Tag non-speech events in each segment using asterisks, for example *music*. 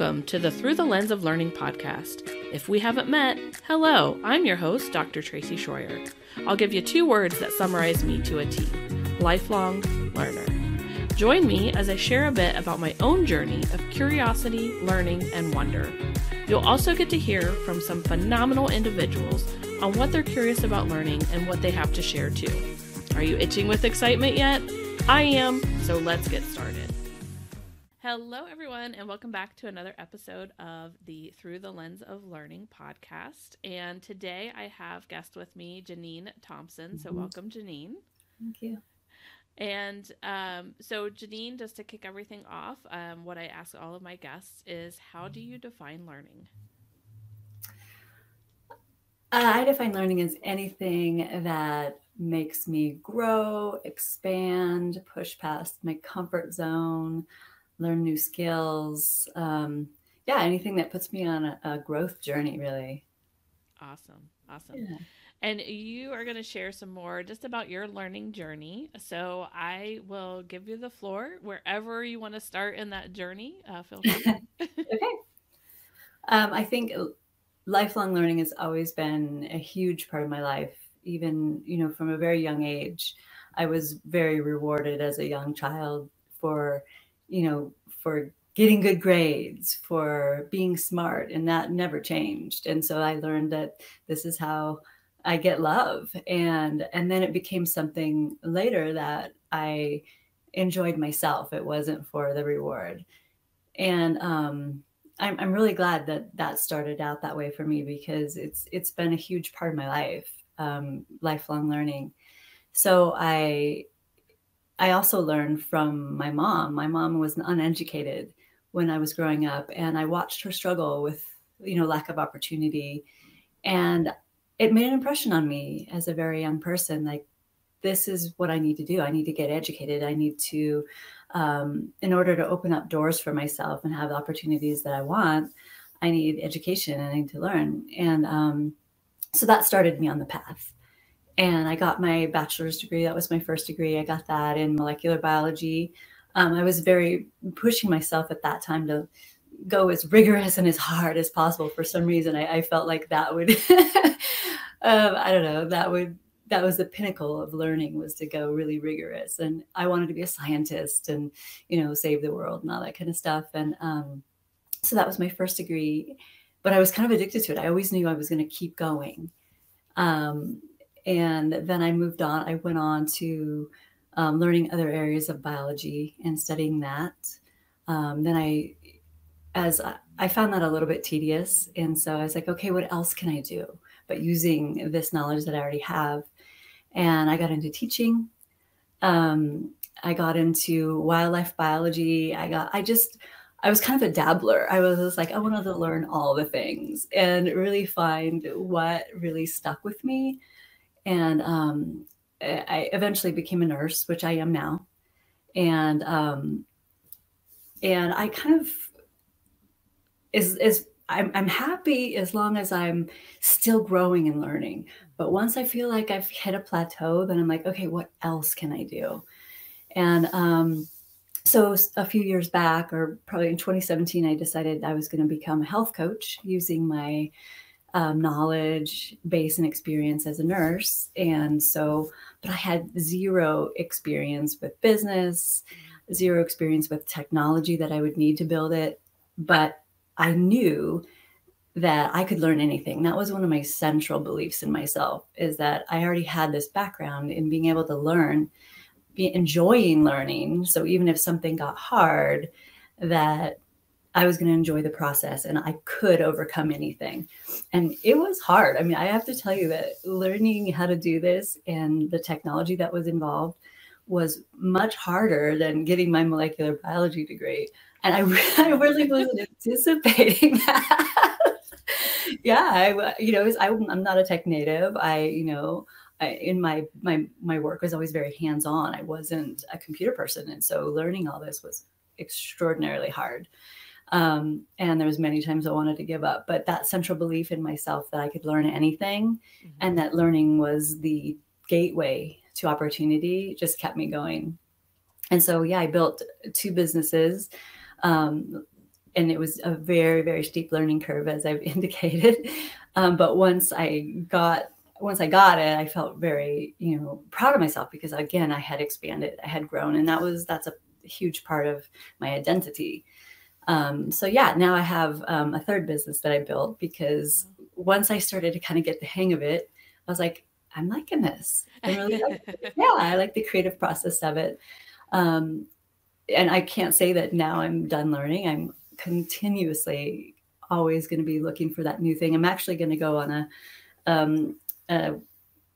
Welcome to the Through the Lens of Learning podcast. If we haven't met, hello, I'm your host, Dr. Tracy Shroyer. I'll give you two words that summarize me to a T lifelong learner. Join me as I share a bit about my own journey of curiosity, learning, and wonder. You'll also get to hear from some phenomenal individuals on what they're curious about learning and what they have to share too. Are you itching with excitement yet? I am, so let's get started. Hello, everyone, and welcome back to another episode of the Through the Lens of Learning podcast. And today I have guest with me, Jeannine Thompson. So, mm-hmm. welcome, Jeannine. Thank you. And um, so, Jeannine, just to kick everything off, um, what I ask all of my guests is how do you define learning? Uh, I define learning as anything that makes me grow, expand, push past my comfort zone, learn new skills. Um, yeah, anything that puts me on a, a growth journey, really. Awesome. Awesome. Yeah. And you are going to share some more just about your learning journey. So I will give you the floor wherever you want to start in that journey. Uh, feel free. *laughs* okay. Um, I think lifelong learning has always been a huge part of my life. Even you know, from a very young age, I was very rewarded as a young child for you know, for getting good grades, for being smart, and that never changed. And so I learned that this is how I get love, and and then it became something later that I enjoyed myself. It wasn't for the reward, and um, I'm I'm really glad that that started out that way for me because it's it's been a huge part of my life, um, lifelong learning. So I I also learned from my mom. My mom was uneducated when I was growing up, and I watched her struggle with, you know, lack of opportunity. And it made an impression on me as a very young person. Like, this is what I need to do. I need to get educated. I need to, um, in order to open up doors for myself and have opportunities that I want, I need education and I need to learn. And um, so that started me on the path and I got my bachelor's degree. That was my first degree. I got that in molecular biology. Um, I was very pushing myself at that time to go as rigorous and as hard as possible. For some reason, I, I felt like that would, *laughs* um, I don't know, that would that was the pinnacle of learning was to go really rigorous and i wanted to be a scientist and you know save the world and all that kind of stuff and um, so that was my first degree but i was kind of addicted to it i always knew i was going to keep going um, and then I moved on. I went on to um, learning other areas of biology and studying that. Um, then I, as I, I found that a little bit tedious, and so I was like, okay, what else can I do? But using this knowledge that I already have, and I got into teaching. Um, I got into wildlife biology. I got, I just, I was kind of a dabbler. I was just like, I wanted to learn all the things and really find what really stuck with me and um, I eventually became a nurse, which I am now, and um, and I kind of is is I'm I'm happy as long as I'm still growing and learning. But once I feel like I've hit a plateau, then I'm like, okay, what else can I do? And um, so a few years back, or probably in 2017, I decided I was going to become a health coach using my um, knowledge base and experience as a nurse. And so, but I had zero experience with business, zero experience with technology that I would need to build it. But I knew that I could learn anything. That was one of my central beliefs in myself is that I already had this background in being able to learn, be enjoying learning. So even if something got hard, that I was going to enjoy the process and I could overcome anything. And it was hard. I mean, I have to tell you that learning how to do this and the technology that was involved was much harder than getting my molecular biology degree. And I, *laughs* I really wasn't anticipating *laughs* that. yeah, I, you know, I, I'm not a tech native. I, you know, I, in my my my work was always very hands on. I wasn't a computer person, and so learning all this was extraordinarily hard. Um, and there was many times I wanted to give up, but that central belief in myself that I could learn anything mm-hmm. and that learning was the gateway to opportunity just kept me going. And so, yeah, I built two businesses. Um, and it was a very very steep learning curve as i've *laughs* indicated um, but once i got once i got it i felt very you know proud of myself because again i had expanded i had grown and that was that's a huge part of my identity um, so yeah now i have um, a third business that i built because once i started to kind of get the hang of it i was like i'm liking this. I really like *laughs* yeah i like the creative process of it. Um, and i can't say that now i'm done learning. I'm continuously always going to be looking for that new thing. I'm actually going to go on a, um, a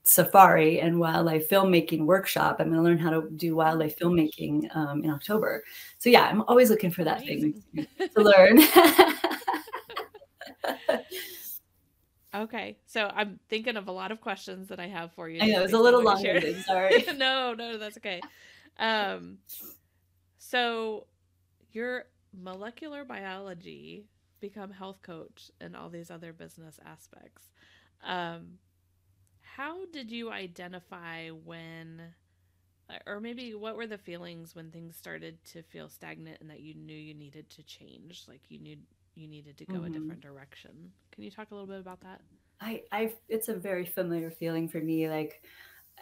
safari and wildlife filmmaking workshop. I'm going to learn how to do wildlife filmmaking um, in October. So yeah, I'm always looking for that Amazing. thing to learn. *laughs* okay, so I'm thinking of a lot of questions that I have for you. I know it's a little long-winded. Sorry. *laughs* no, no, that's okay. Um, so you're molecular biology become health coach and all these other business aspects um, how did you identify when or maybe what were the feelings when things started to feel stagnant and that you knew you needed to change like you knew you needed to go mm-hmm. a different direction can you talk a little bit about that i i it's a very familiar feeling for me like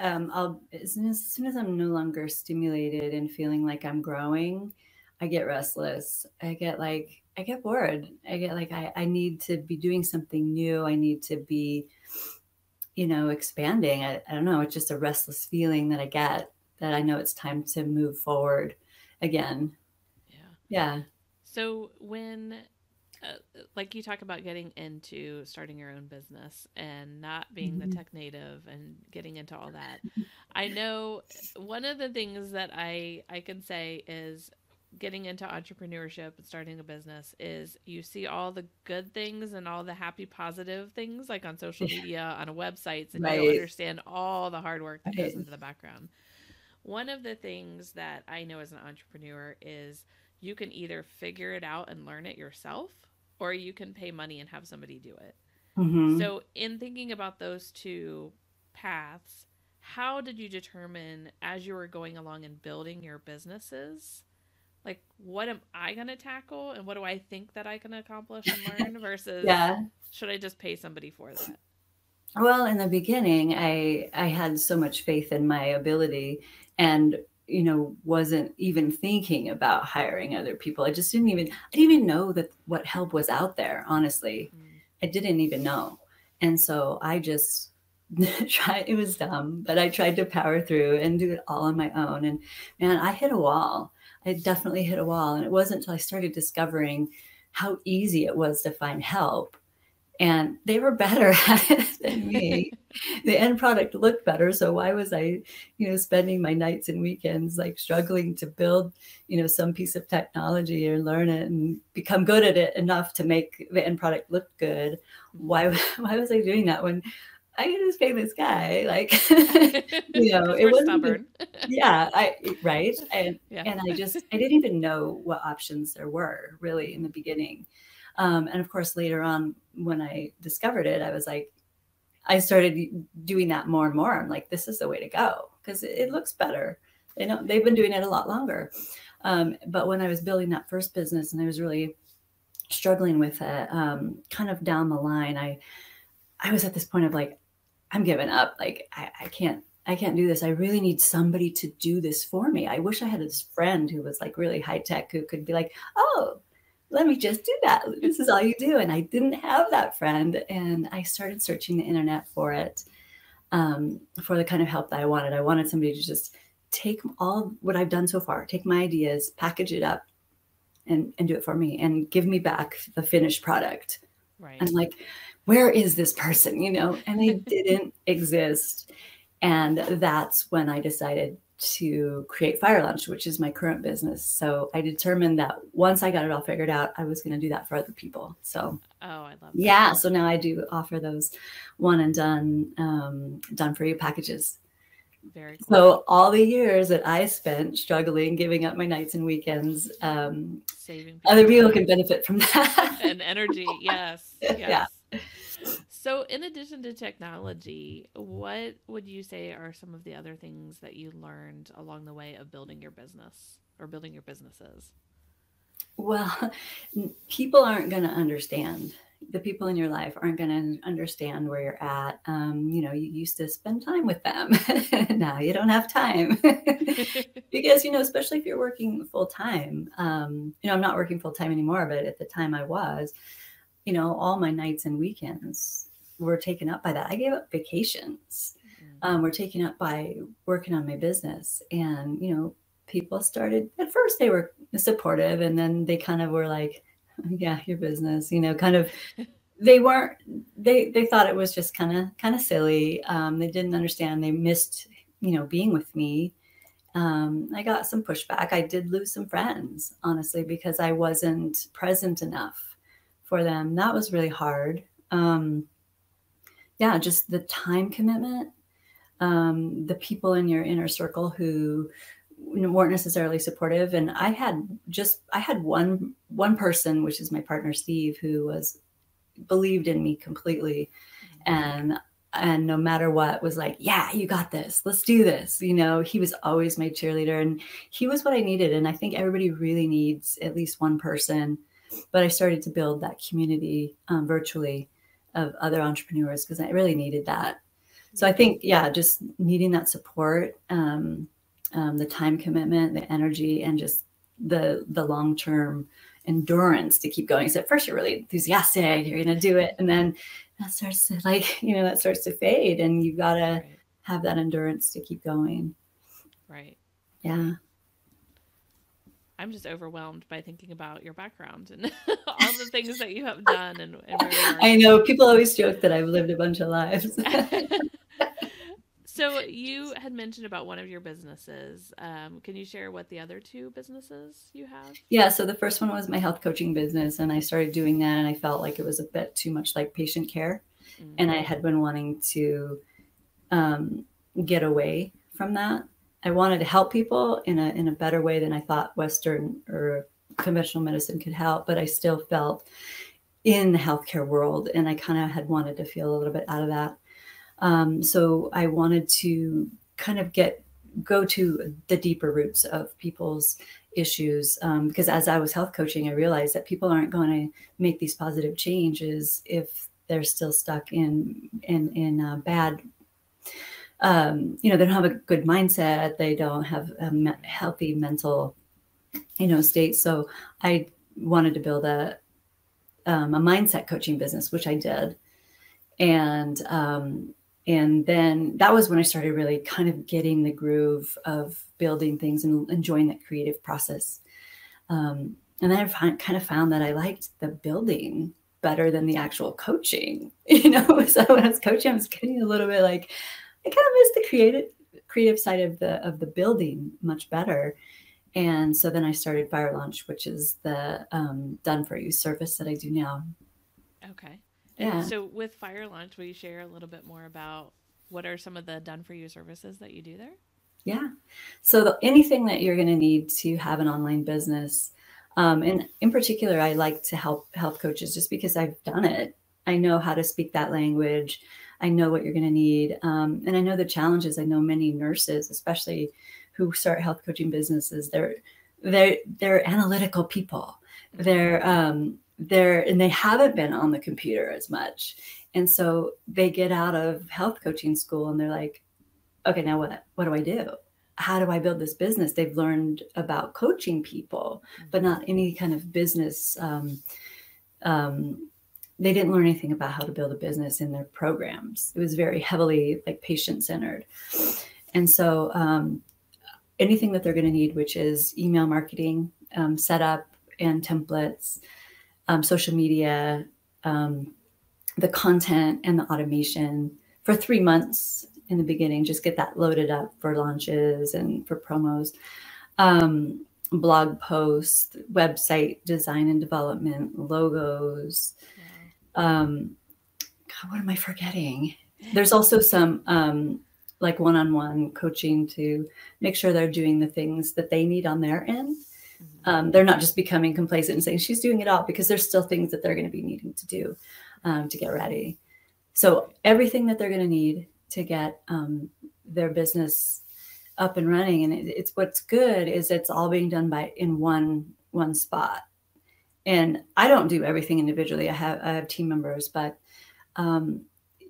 um i'll as soon as, as soon as i'm no longer stimulated and feeling like i'm growing I get restless. I get like, I get bored. I get like, I, I need to be doing something new. I need to be, you know, expanding. I, I don't know. It's just a restless feeling that I get that I know it's time to move forward again. Yeah. Yeah. So when, uh, like you talk about getting into starting your own business and not being mm-hmm. the tech native and getting into all that i know one of the things that i i can say is getting into entrepreneurship and starting a business is you see all the good things and all the happy positive things like on social media on websites and right. you don't understand all the hard work that right. goes into the background one of the things that i know as an entrepreneur is you can either figure it out and learn it yourself or you can pay money and have somebody do it mm-hmm. so in thinking about those two paths how did you determine as you were going along and building your businesses like what am I going to tackle and what do I think that I can accomplish and *laughs* learn versus yeah. should I just pay somebody for that? Well, in the beginning, I I had so much faith in my ability and you know wasn't even thinking about hiring other people. I just didn't even I didn't even know that what help was out there, honestly. Mm. I didn't even know. And so I just *laughs* tried it was dumb, but I tried to power through and do it all on my own and man, I hit a wall I definitely hit a wall. And it wasn't until I started discovering how easy it was to find help. And they were better *laughs* at it than me. the end product looked better. So why was I, you know, spending my nights and weekends like struggling to build, you know, some piece of technology or learn it and become good at it enough to make the end product look good? Mm-hmm. Why *laughs* why was I doing that when I can just pay this guy. Like, *laughs* *laughs* you know, it was stubborn. *laughs* yeah, I right. And yeah. and I just I didn't even know what options there were really in the beginning. Um, and of course, later on, when I discovered it, I was like, I started doing that more and more. I'm like, this is the way to go because it, it, looks better. They know they've been doing it a lot longer. Um, but when I was building that first business and I was really struggling with it, um, kind of down the line, I I was at this point of like, I'm giving up. Like I, I can't I can't do this. I really need somebody to do this for me. I wish I had this friend who was like really high tech who could be like, oh, let me just do that. This is all you do. And I didn't have that friend. And I started searching the internet for it, um, for the kind of help that I wanted. I wanted somebody to just take all what I've done so far, take my ideas, package it up, and, and do it for me and give me back the finished product. Right. And like, where is this person? You know, and they *laughs* didn't exist. And that's when I decided to create Fire Launch, which is my current business. So I determined that once I got it all figured out, I was going to do that for other people. So oh, I love that. yeah. So now I do offer those one and done, um, done for you packages. Very cool. So all the years that I spent struggling, giving up my nights and weekends, um, saving people other people can benefit from *laughs* that and energy. Yes. yes. Yeah. So, in addition to technology, what would you say are some of the other things that you learned along the way of building your business or building your businesses? Well, *laughs* people aren't going to understand. The people in your life aren't going to understand where you're at. Um, you know, you used to spend time with them. *laughs* now you don't have time *laughs* because, you know, especially if you're working full time. Um, you know, I'm not working full time anymore, but at the time I was, you know, all my nights and weekends were taken up by that. I gave up vacations. Mm-hmm. Um, were taken up by working on my business, and you know, people started at first they were supportive, and then they kind of were like, *laughs* "Yeah, your business," you know, kind of. *laughs* They weren't. They they thought it was just kind of kind of silly. Um, they didn't understand. They missed, you know, being with me. Um, I got some pushback. I did lose some friends, honestly, because I wasn't present enough for them. That was really hard. Um, yeah, just the time commitment, um, the people in your inner circle who weren't necessarily supportive. And I had just I had one one person, which is my partner Steve, who was believed in me completely, and and no matter what was like yeah you got this let's do this you know he was always my cheerleader and he was what i needed and i think everybody really needs at least one person but i started to build that community um, virtually of other entrepreneurs because I really needed that. So I think, yeah, just needing that support, um, um, the time commitment, the energy, and just the the long term endurance to keep going. So at first you're really enthusiastic, you're gonna do it, and then that starts to like *laughs* you know that starts to fade, and you gotta right. have that endurance to keep going. Right. Yeah. I'm just overwhelmed by thinking about your background and *laughs* all the things that you have done. And, and I know people always joke that I've lived a bunch of lives. so *laughs* you had mentioned about one of your businesses. Um, can you share what the other two businesses you have? Yeah. So the first one was my health coaching business, and I started doing that, and I felt like it was a bit too much like patient care, mm-hmm. and I had been wanting to um, get away from that I wanted to help people in a in a better way than I thought Western or conventional medicine could help, but I still felt in the healthcare world, and I kind of had wanted to feel a little bit out of that. Um, so I wanted to kind of get go to the deeper roots of people's issues um, because as I was health coaching, I realized that people aren't going to make these positive changes if they're still stuck in in in uh, bad um, you know, they don't have a good mindset. They don't have a me- healthy mental, you know, state. So I wanted to build a um, a mindset coaching business, which I did, and um, and then that was when I started really kind of getting the groove of building things and enjoying that creative process. Um, and then I kind of found that I liked the building better than the actual coaching. *laughs* You know, *laughs* so when I was coaching, I was getting a little bit like, I kind of miss the creative creative side of the of the building much better. And so then I started Fire Launch, which is the um, done for you service that I do now. Okay. Yeah. So with Fire Launch, will you share a little bit more about what are some of the done for you services that you do there? Yeah. So the, anything that you're going to need to have an online business, um, and in particular, I like to help health coaches just because I've done it. I know how to speak that language. I know what you're going to need. Um, and I know the challenges. I know many nurses, especially who start health coaching businesses, they're they're they're analytical people. They're um, they're and they haven't been on the computer as much. And so they get out of health coaching school and they're like, okay, now what what do I do? How do I build this business? They've learned about coaching people, but not any kind of business um, um, they didn't learn anything about how to build a business in their programs. It was very heavily like patient centered. And so um, anything that they're going to need, which is email marketing, um, setup and templates, um, social media, um, the content and the automation for three months in the beginning, just get that loaded up for launches and for promos. Um, blog posts, website design and development, logos, um, God, what am I forgetting? There's also some um, like one-on-one coaching to make sure they're doing the things that they need on their end. Mm-hmm. Um, they're not just becoming complacent and saying she's doing it all because there's still things that they're going to be needing to do um, to get ready. So everything that they're going to need to get um, their business up and running, and it, it's what's good is it's all being done by in one one spot and I don't do everything individually. I have I have team members, but um,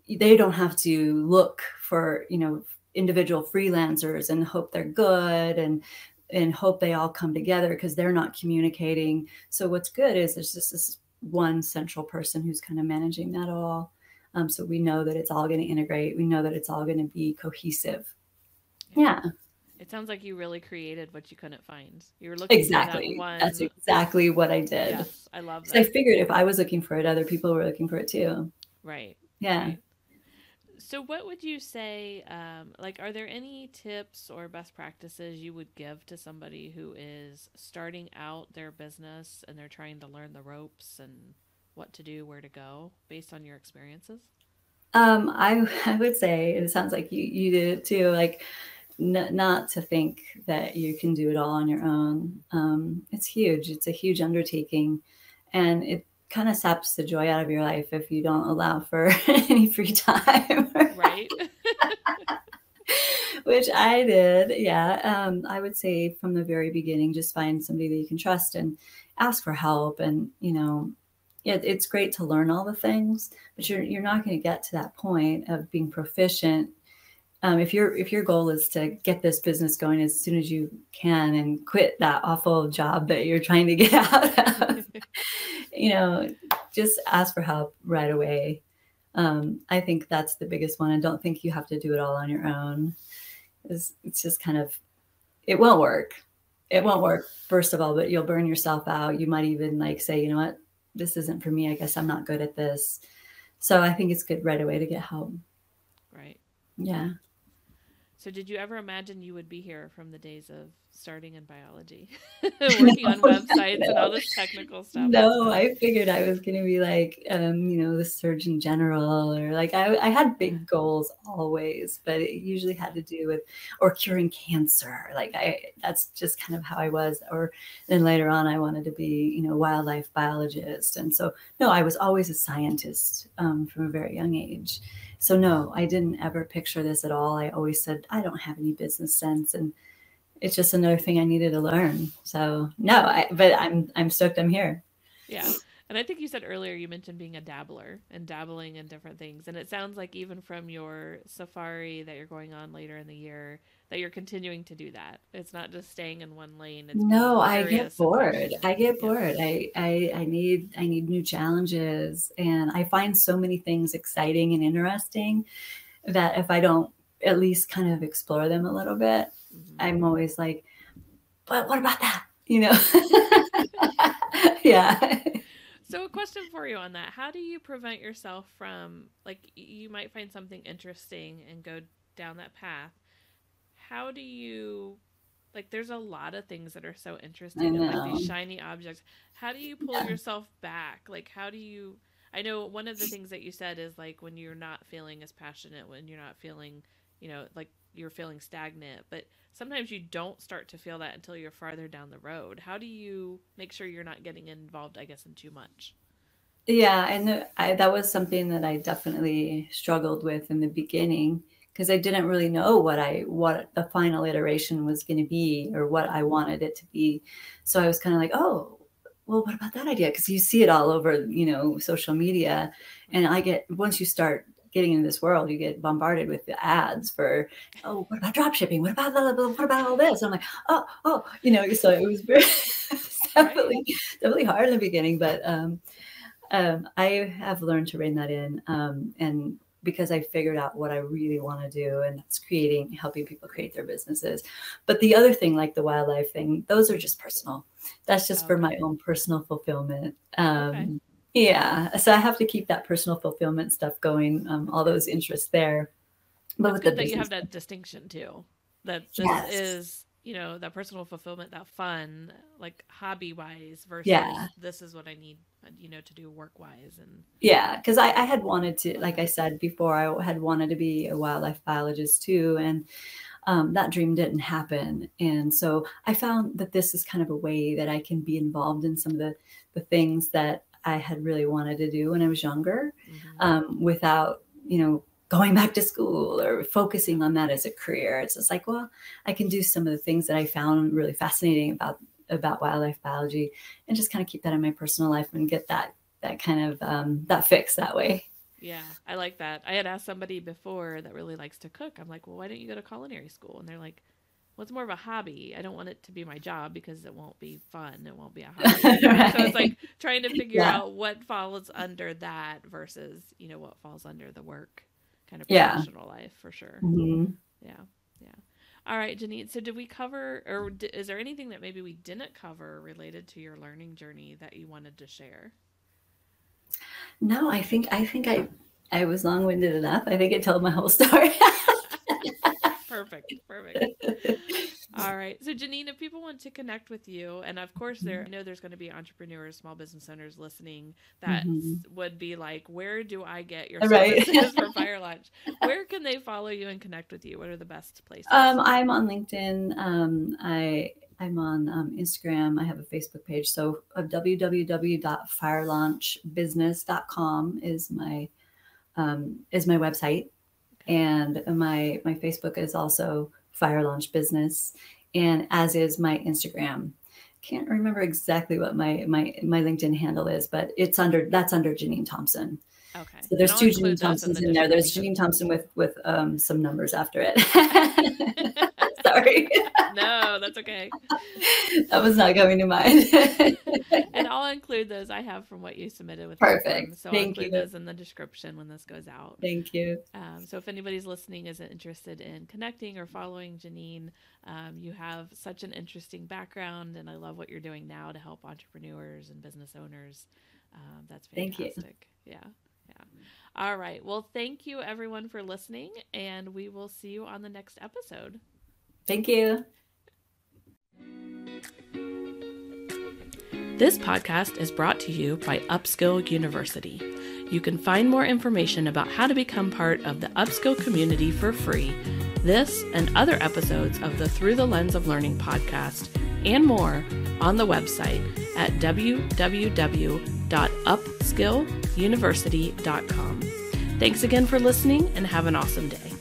they don't have to look for you know individual freelancers and hope they're good and and hope they all come together because they're not communicating. So what's good is there's just this one central person who's kind of managing that all. Um, so we know that it's all going to integrate. We know that it's all going to be cohesive. Yeah. It sounds like you really created what you couldn't find. You were looking exactly. That one... That's exactly what I did. Yes, I love that. I figured if I was looking for it, other people were looking for it too. Right. Yeah. Right. So, what would you say? Um, like, are there any tips or best practices you would give to somebody who is starting out their business and they're trying to learn the ropes and what to do, where to go, based on your experiences? Um, I *laughs* I would say it sounds like you you did it too. Like, n- not to think that you can do it all on your own. Um, it's huge. It's a huge undertaking, and it kind of saps the joy out of your life if you don't allow for *laughs* any free time. right. *laughs* Which I did. Yeah. Um, I would say from the very beginning, just find somebody that you can trust and ask for help. And, you know, it, it's great to learn all the things, but you're, you're not going to get to that point of being proficient um, if your if your goal is to get this business going as soon as you can and quit that awful job that you're trying to get *laughs* out of you know just ask for help right away. Um, i think that's the biggest one. I don't think you have to do it all on your own. It's, it's just kind of it won't work. It won't work first of all but you'll burn yourself out. You might even like say you know what? This isn't for me. I guess i'm not good at this. So i think it's good right away to get help. Right. Yeah so, did you ever imagine you would be here from the days of starting in biology, *laughs* *laughs* working on websites *laughs* no. and all this technical stuff? No, I figured I was going to be like, um, you know, the Surgeon General, or like I, I had big goals always, but it usually had to do with or curing cancer. Like I, that's just kind of how I was. Or then later on, I wanted to be, you know, wildlife biologist, and so no, I was always a scientist um, from a very young age so no i didn't ever picture this at all. I always said i don't have any business sense and it's just another thing i needed to learn. So no I, but i'm i'm stoked i'm here. Yeah and i think you said earlier you mentioned being a dabbler and dabbling in different things and it sounds like even from your safari that you're going on later in the year that you're continuing to do that. It's not just staying in one lane. It's no, I get bored. I get bored. I, I I need I need new challenges, and I find so many things exciting and interesting that if I don't at least kind of explore them a little bit, mm-hmm. I'm always like, but what about that? You know? *laughs* yeah. So, a question for you on that: How do you prevent yourself from like you might find something interesting and go down that path? how do you like there's a lot of things that are so interesting and like these shiny objects how do you pull yeah. yourself back like how do you i know one of the things that you said is like when you're not feeling as passionate when you're not feeling you know like you're feeling stagnant but sometimes you don't start to feel that until you're farther down the road how do you make sure you're not getting involved i guess in too much yeah and I, that was something that i definitely struggled with in the beginning because I didn't really know what I what the final iteration was going to be or what I wanted it to be. So I was kind of like, oh, well, what about that idea? Because you see it all over, you know, social media, and I get once you start getting into this world, you get bombarded with the ads for, oh, what about drop shipping? What about the, what about all this? And I'm like, oh, oh, you know. So it was very *laughs* definitely definitely hard in the beginning, but um, um, I have learned to rein that in. Um, and because I figured out what I really want to do, and that's creating, helping people create their businesses. But the other thing, like the wildlife thing, those are just personal. That's just okay. for my own personal fulfillment. Um, okay. Yeah, so I have to keep that personal fulfillment stuff going. Um, all those interests there. But with good the that you have that distinction too. That this yes. is you know that personal fulfillment that fun like hobby wise versus yeah. this is what i need you know to do work wise and yeah because I, I had wanted to like i said before i had wanted to be a wildlife biologist too and um, that dream didn't happen and so i found that this is kind of a way that i can be involved in some of the the things that i had really wanted to do when i was younger mm-hmm. um, without you know going back to school or focusing on that as a career. It's just like, well, I can do some of the things that I found really fascinating about about wildlife biology and just kind of keep that in my personal life and get that that kind of um, that fix that way. Yeah, I like that. I had asked somebody before that really likes to cook. I'm like, well, why don't you go to culinary school? And they're like, well, it's more of a hobby. I don't want it to be my job because it won't be fun. It won't be a hobby. right. *laughs* So it's like trying to *laughs* figure yeah. out what falls under that versus, you know, what falls under the work kind of professional yeah. life for sure. Mm-hmm. Yeah. Yeah. All right, Jeannine. So, did we cover, or is there anything that maybe we didn't cover related to your learning journey that you wanted to share? No, I think I think I I was long winded enough. I think I told my whole *laughs* story. Perfect, perfect. *laughs* All right. So, Jeannine, if people want to connect with you, and of course, there, mm-hmm. I know there's going to be entrepreneurs, small business owners listening that mm-hmm. would be like, where do I get your services right. *laughs* for *laughs* Fire Launch? Where can they follow you and connect with you? What are the best places? Um, I'm on LinkedIn. Um, I I'm on um, Instagram. I have a Facebook page. So uh, www.firelaunchbusiness.com is my um, is my website, and my my Facebook is also Fire Launch Business, and as is my Instagram. Can't remember exactly what my my my LinkedIn handle is, but it's under that's under Jeannine Thompson. Okay. So there's two Jeannine Thompsons in, the in there. There's Jeannine Thompson with with um, some numbers after it. *laughs* *laughs* Sorry. no, that's okay. *laughs* that was not coming to mind. *laughs* and I'll include those I have from what you submitted with perfect. So Thank I'll include you. those in the description when this goes out. Thank you. Um, so if anybody's listening isn't interested in connecting or following Jeannine, um, you have such an interesting background, and I love what you're doing now to help entrepreneurs and business owners. Um, that's fantastic. Thank you. Yeah. Yeah. All right. Well, thank you everyone for listening, and we will see you on the next episode. Thank you. This podcast is brought to you by Upskill University. You can find more information about how to become part of the Upskill community for free, this and other episodes of the Through the Lens of Learning podcast, and more on the website at www.upskilluniversity.com. Thanks again for listening and have an awesome day.